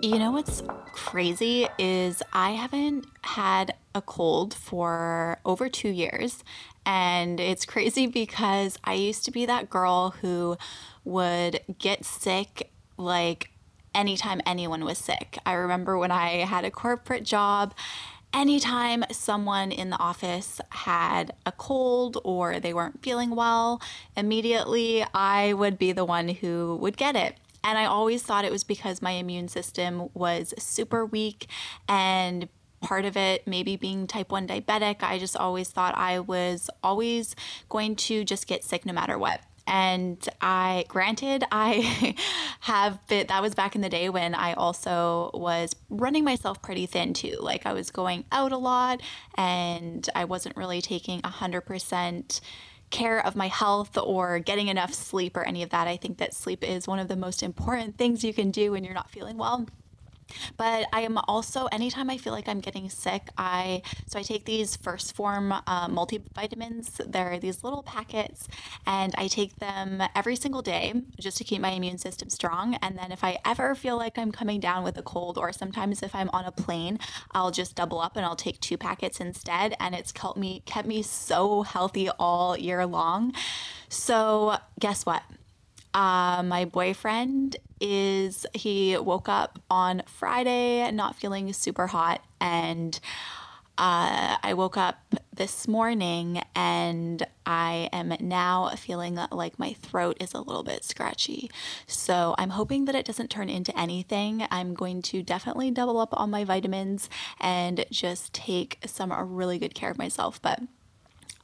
You know what's crazy is I haven't had a cold for over two years. And it's crazy because I used to be that girl who would get sick like anytime anyone was sick. I remember when I had a corporate job anytime someone in the office had a cold or they weren't feeling well, immediately I would be the one who would get it. And I always thought it was because my immune system was super weak and part of it maybe being type 1 diabetic. I just always thought I was always going to just get sick no matter what. And I, granted, I have been, that was back in the day when I also was running myself pretty thin too. Like I was going out a lot and I wasn't really taking 100% care of my health or getting enough sleep or any of that. I think that sleep is one of the most important things you can do when you're not feeling well. But I am also anytime I feel like I'm getting sick, I so I take these 1st Phorm uh, multivitamins. They're these little packets, and I take them every single day just to keep my immune system strong. And then if I ever feel like I'm coming down with a cold, or sometimes if I'm on a plane, I'll just double up and I'll take two packets instead. And it's kept me kept me so healthy all year long. So guess what? Uh, my boyfriend is, he woke up on Friday not feeling super hot. And uh, I woke up this morning and I am now feeling like my throat is a little bit scratchy. So I'm hoping that it doesn't turn into anything. I'm going to definitely double up on my vitamins and just take some really good care of myself. But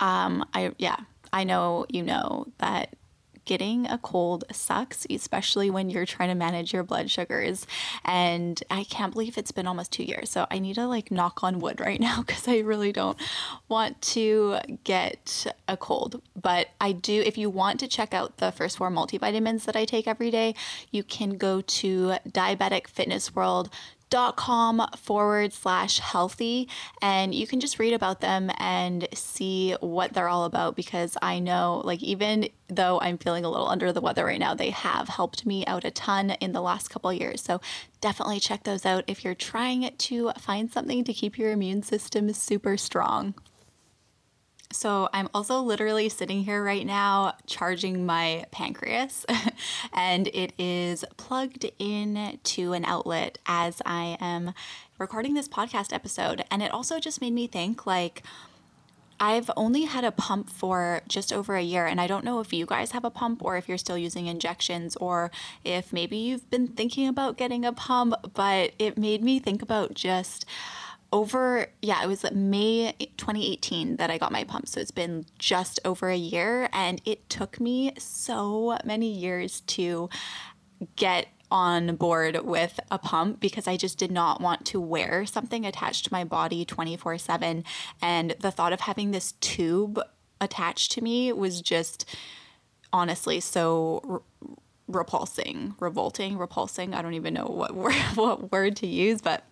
um, I, yeah, I know you know that getting a cold sucks, especially when you're trying to manage your blood sugars. And I can't believe it's been almost two years. So I need to like knock on wood right now because I really don't want to get a cold. But I do, if you want to check out the 1st Phorm multivitamins that I take every day, you can go to Diabetic Fitness World com forward slash healthy and you can just read about them and see what they're all about because I know like even though I'm feeling a little under the weather right now they have helped me out a ton in the last couple years so definitely check those out if you're trying to find something to keep your immune system super strong. So I'm also literally sitting here right now charging my pancreas, and it is plugged in to an outlet as I am recording this podcast episode. And it also just made me think like, I've only had a pump for just over a year, and I don't know if you guys have a pump or if you're still using injections or if maybe you've been thinking about getting a pump, but it made me think about just over, yeah, it was May 2018 that I got my pump. So it's been just over a year. And it took me so many years to get on board with a pump because I just did not want to wear something attached to my body 24 7. And the thought of having this tube attached to me was just honestly so repulsing, revolting, repulsing. I don't even know what word, what word to use, but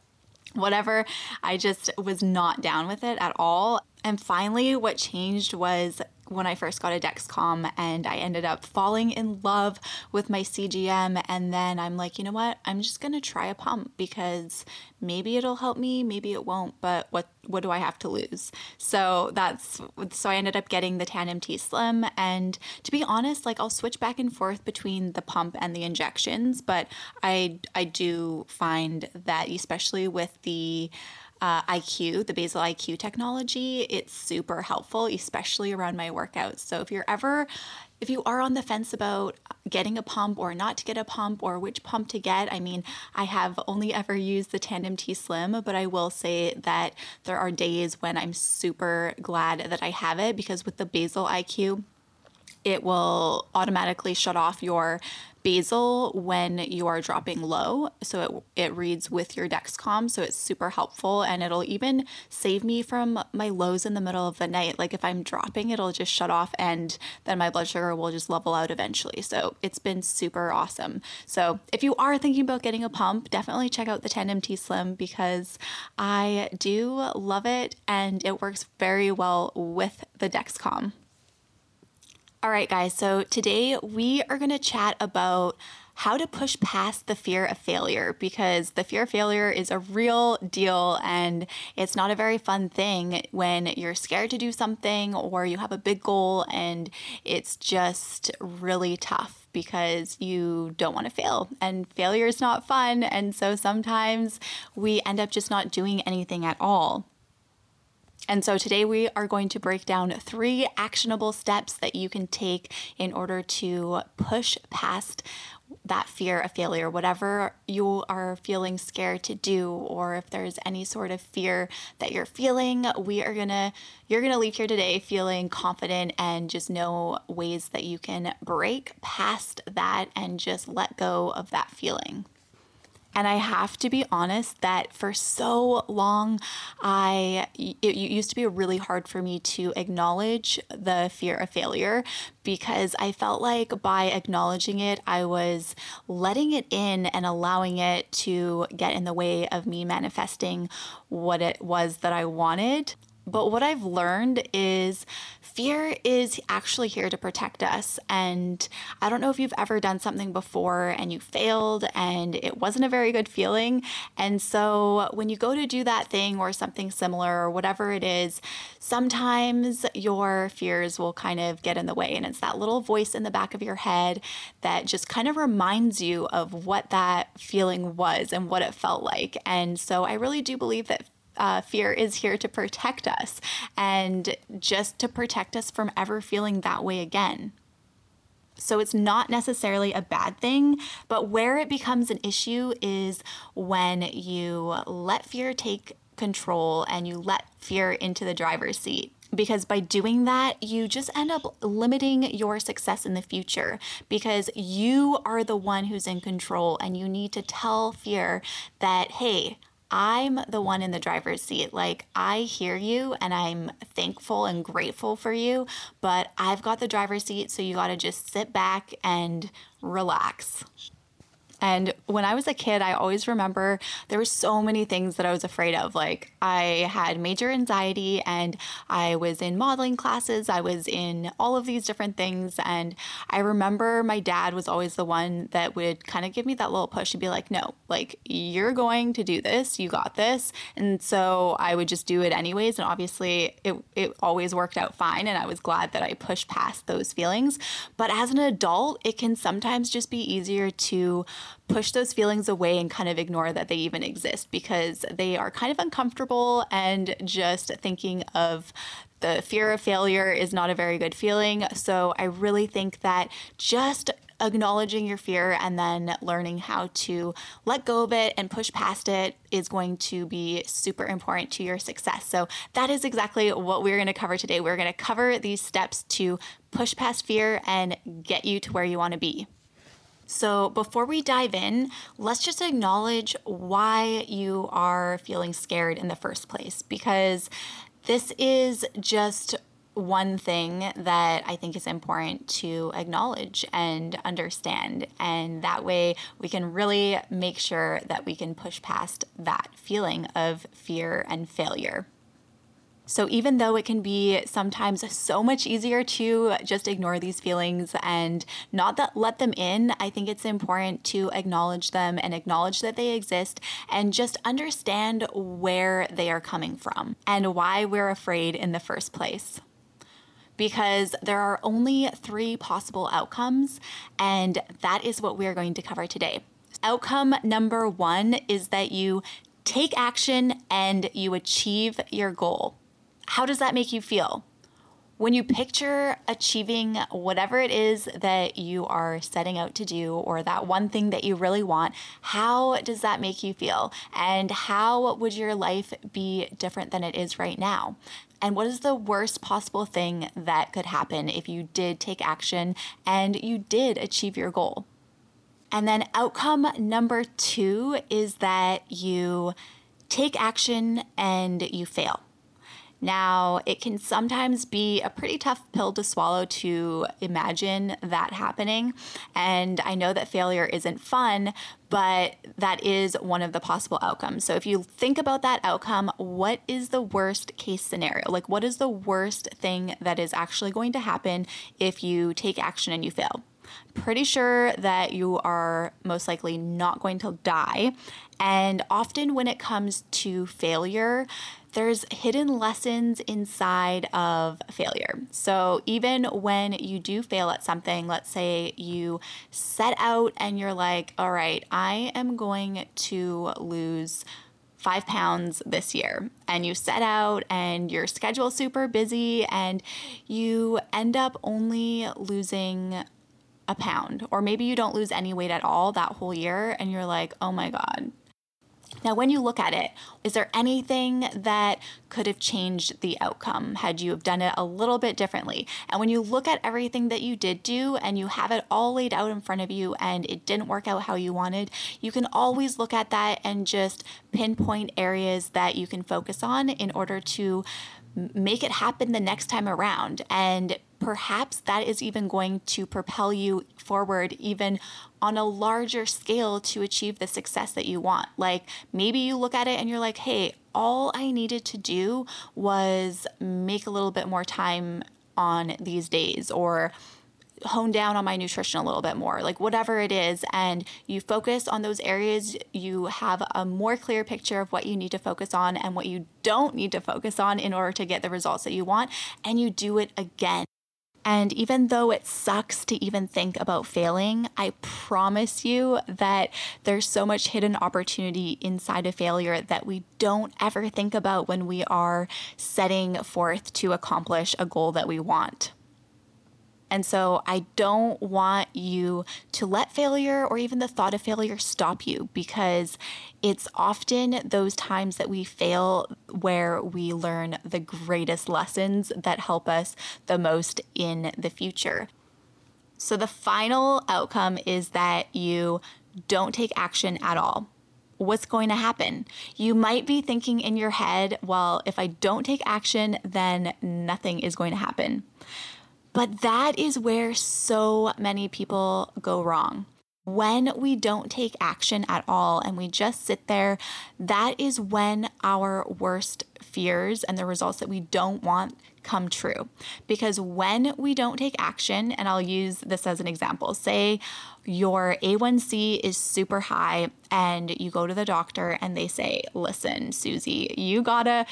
whatever. I just was not down with it at all. And finally, what changed was when I first got a Dexcom and I ended up falling in love with my CGM. And then I'm like, you know what? I'm just going to try a pump because maybe it'll help me, maybe it won't, but what, what do I have to lose? So that's, so I ended up getting the Tandem T Slim. And to be honest, like I'll switch back and forth between the pump and the injections, but I, I do find that especially with the, uh, IQ, the basal IQ technology, it's super helpful, especially around my workouts. So if you're ever if you are on the fence about getting a pump or not to get a pump or which pump to get, I mean, I have only ever used the Tandem T Slim, but I will say that there are days when I'm super glad that I have it because with the basal IQ, it will automatically shut off your basal when you are dropping low. So it, it reads with your Dexcom. So it's super helpful and it'll even save me from my lows in the middle of the night. Like if I'm dropping, it'll just shut off and then my blood sugar will just level out eventually. So it's been super awesome. So if you are thinking about getting a pump, definitely check out the Tandem T Slim because I do love it and it works very well with the Dexcom. All right, guys, so today we are going to chat about how to push past the fear of failure because the fear of failure is a real deal and it's not a very fun thing when you're scared to do something or you have a big goal and it's just really tough because you don't want to fail and failure is not fun and so sometimes we end up just not doing anything at all. And so today we are going to break down three actionable steps that you can take in order to push past that fear of failure, whatever you are feeling scared to do, or if there's any sort of fear that you're feeling, we are gonna, you're gonna leave here today feeling confident and just know ways that you can break past that and just let go of that feeling. And I have to be honest that for so long, I it used to be really hard for me to acknowledge the fear of failure because I felt like by acknowledging it, I was letting it in and allowing it to get in the way of me manifesting what it was that I wanted. But what I've learned is fear is actually here to protect us. And I don't know if you've ever done something before and you failed and it wasn't a very good feeling. And so when you go to do that thing or something similar or whatever it is, sometimes your fears will kind of get in the way. And it's that little voice in the back of your head that just kind of reminds you of what that feeling was and what it felt like. And so I really do believe that uh, fear is here to protect us and just to protect us from ever feeling that way again. So it's not necessarily a bad thing, but where it becomes an issue is when you let fear take control and you let fear into the driver's seat because by doing that, you just end up limiting your success in the future because you are the one who's in control and you need to tell fear that, hey, I'm the one in the driver's seat. Like, I hear you and I'm thankful and grateful for you, but I've got the driver's seat, so you got to just sit back and relax. And when I was a kid, I always remember there were so many things that I was afraid of. Like, I had major anxiety and I was in modeling classes, I was in all of these different things. And I remember my dad was always the one that would kind of give me that little push and be like, no, like, you're going to do this, you got this. And so I would just do it anyways. And obviously, it, it always worked out fine. And I was glad that I pushed past those feelings. But as an adult, it can sometimes just be easier to push those feelings away and kind of ignore that they even exist because they are kind of uncomfortable and just thinking of the fear of failure is not a very good feeling. So I really think that just acknowledging your fear and then learning how to let go of it and push past it is going to be super important to your success. So, that is exactly what we're going to cover today. We're going to cover these steps to push past fear and get you to where you want to be. So, before we dive in, let's just acknowledge why you are feeling scared in the first place because this is just one thing that I think is important to acknowledge and understand. And that way we can really make sure that we can push past that feeling of fear and failure. So, even though it can be sometimes so much easier to just ignore these feelings and not that let them in, I think it's important to acknowledge them and acknowledge that they exist and just understand where they are coming from and why we're afraid in the first place because there are only three possible outcomes, and that is what we're going to cover today. Outcome number one is that you take action and you achieve your goal. How does that make you feel? When you picture achieving whatever it is that you are setting out to do or that one thing that you really want, how does that make you feel? And how would your life be different than it is right now? And what is the worst possible thing that could happen if you did take action and you did achieve your goal? And then outcome number two is that you take action and you fail. Now, it can sometimes be a pretty tough pill to swallow to imagine that happening. And I know that failure isn't fun, but that is one of the possible outcomes. So if you think about that outcome, what is the worst case scenario? Like, what is the worst thing that is actually going to happen if you take action and you fail? Pretty sure that you are most likely not going to die. And often, when it comes to failure, there's hidden lessons inside of failure. So, even when you do fail at something, let's say you set out and you're like, all right, I am going to lose five pounds this year and you set out and your schedule super busy and you end up only losing a pound or maybe you don't lose any weight at all that whole year and you're like oh my god now, when you look at it, is there anything that could have changed the outcome had you have done it a little bit differently? And when you look at everything that you did do and you have it all laid out in front of you and it didn't work out how you wanted, you can always look at that and just pinpoint areas that you can focus on in order to make it happen the next time around. And perhaps that is even going to propel you forward even on a larger scale to achieve the success that you want. Like maybe you look at it and you're like, hey, all I needed to do was make a little bit more time on these days or hone down on my nutrition a little bit more, like whatever it is, and you focus on those areas, you have a more clear picture of what you need to focus on and what you don't need to focus on in order to get the results that you want, and you do it again. And even though it sucks to even think about failing, I promise you that there's so much hidden opportunity inside of failure that we don't ever think about when we are setting forth to accomplish a goal that we want. And so I don't want you to let failure or even the thought of failure stop you because it's often those times that we fail where we learn the greatest lessons that help us the most in the future. So the final outcome is that you don't take action at all what's going to happen. You might be thinking in your head, well, if I don't take action, then nothing is going to happen. But that is where so many people go wrong. When we don't take action at all and we just sit there, that is when our worst fears and the results that we don't want come true. Because when we don't take action, and I'll use this as an example, say your A1C is super high and you go to the doctor and they say, listen, Susie, you gotta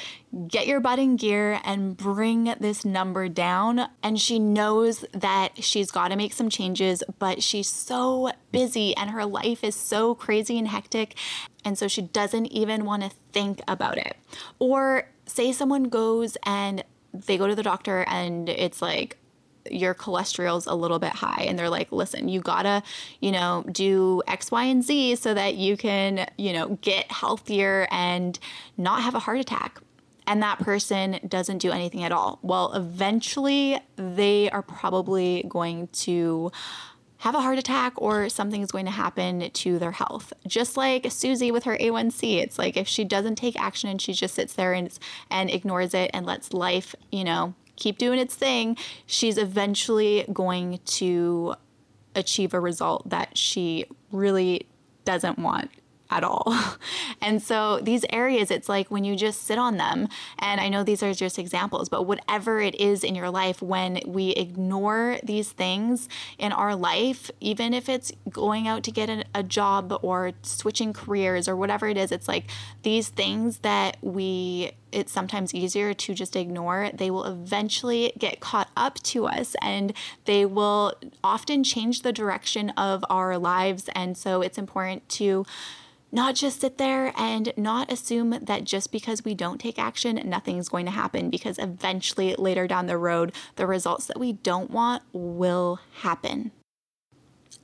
get your butt in gear and bring this number down. And she knows that she's gotta make some changes, but she's so busy and her life is so crazy and hectic. And so she doesn't even wanna think about it. Or say someone goes and they go to the doctor and it's like your cholesterol's a little bit high and they're like listen you gotta you know do x y and z so that you can you know get healthier and not have a heart attack and that person doesn't do anything at all well eventually they are probably going to have a heart attack or something is going to happen to their health. Just like Susie with her A1C, it's like if she doesn't take action and she just sits there and, and ignores it and lets life, you know, keep doing its thing, she's eventually going to achieve a result that she really doesn't want at all. and so these areas, it's like when you just sit on them, and I know these are just examples, but whatever it is in your life, when we ignore these things in our life, even if it's going out to get a, job or switching careers or whatever it is, it's like these things that we it's sometimes easier to just ignore, they will eventually get caught up to us and they will often change the direction of our lives. And so it's important to not just sit there and not assume that just because we don't take action, nothing's going to happen because eventually later down the road, the results that we don't want will happen.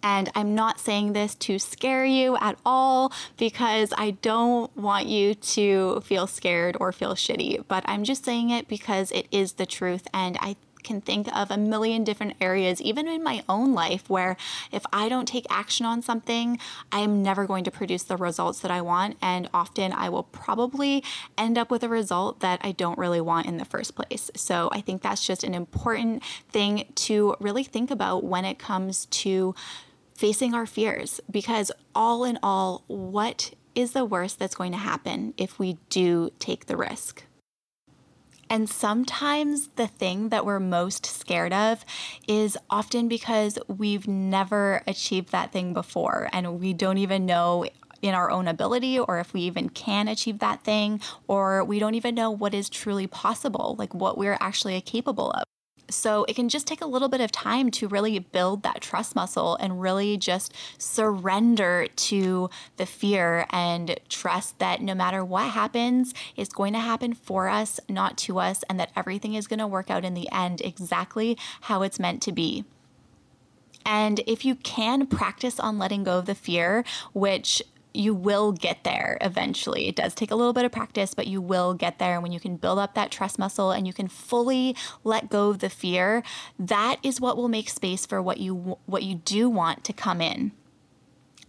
And I'm not saying this to scare you at all because I don't want you to feel scared or feel shitty, but I'm just saying it because it is the truth. And I can think of a million different areas, even in my own life, where if I don't take action on something, I am never going to produce the results that I want. And often I will probably end up with a result that I don't really want in the first place. So I think that's just an important thing to really think about when it comes to facing our fears because all in all, what is the worst that's going to happen if we do take the risk? And sometimes the thing that we're most scared of is often because we've never achieved that thing before and we don't even know in our own ability or if we even can achieve that thing or we don't even know what is truly possible, like what we're actually capable of. So it can just take a little bit of time to really build that trust muscle and really just surrender to the fear and trust that no matter what happens, it's going to happen for us, not to us, and that everything is going to work out in the end exactly how it's meant to be. And if you can practice on letting go of the fear, which you will get there eventually. It does take a little bit of practice, but you will get there. And when you can build up that trust muscle and you can fully let go of the fear, that is what will make space for what you what you do want to come in.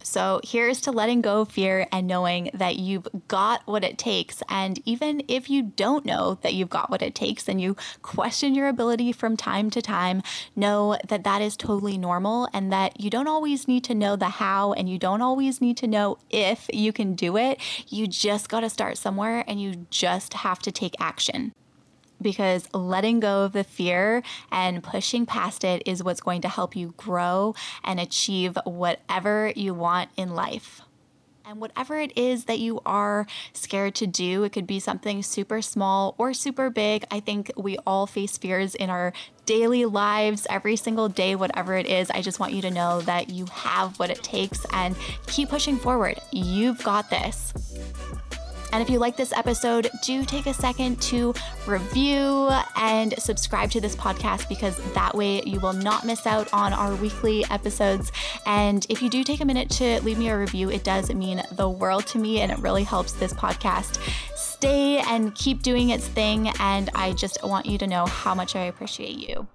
So here's to letting go of fear and knowing that you've got what it takes. And even if you don't know that you've got what it takes and you question your ability from time to time, know that that is totally normal and that you don't always need to know the how and you don't always need to know if you can do it. You just got to start somewhere and you just have to take action because letting go of the fear and pushing past it is what's going to help you grow and achieve whatever you want in life. And whatever it is that you are scared to do, it could be something super small or super big. I think we all face fears in our daily lives every single day, whatever it is. I just want you to know that you have what it takes and keep pushing forward. You've got this. And if you like this episode, do take a second to review and subscribe to this podcast because that way you will not miss out on our weekly episodes. And if you do take a minute to leave me a review, it does mean the world to me and it really helps this podcast stay and keep doing its thing. And I just want you to know how much I appreciate you.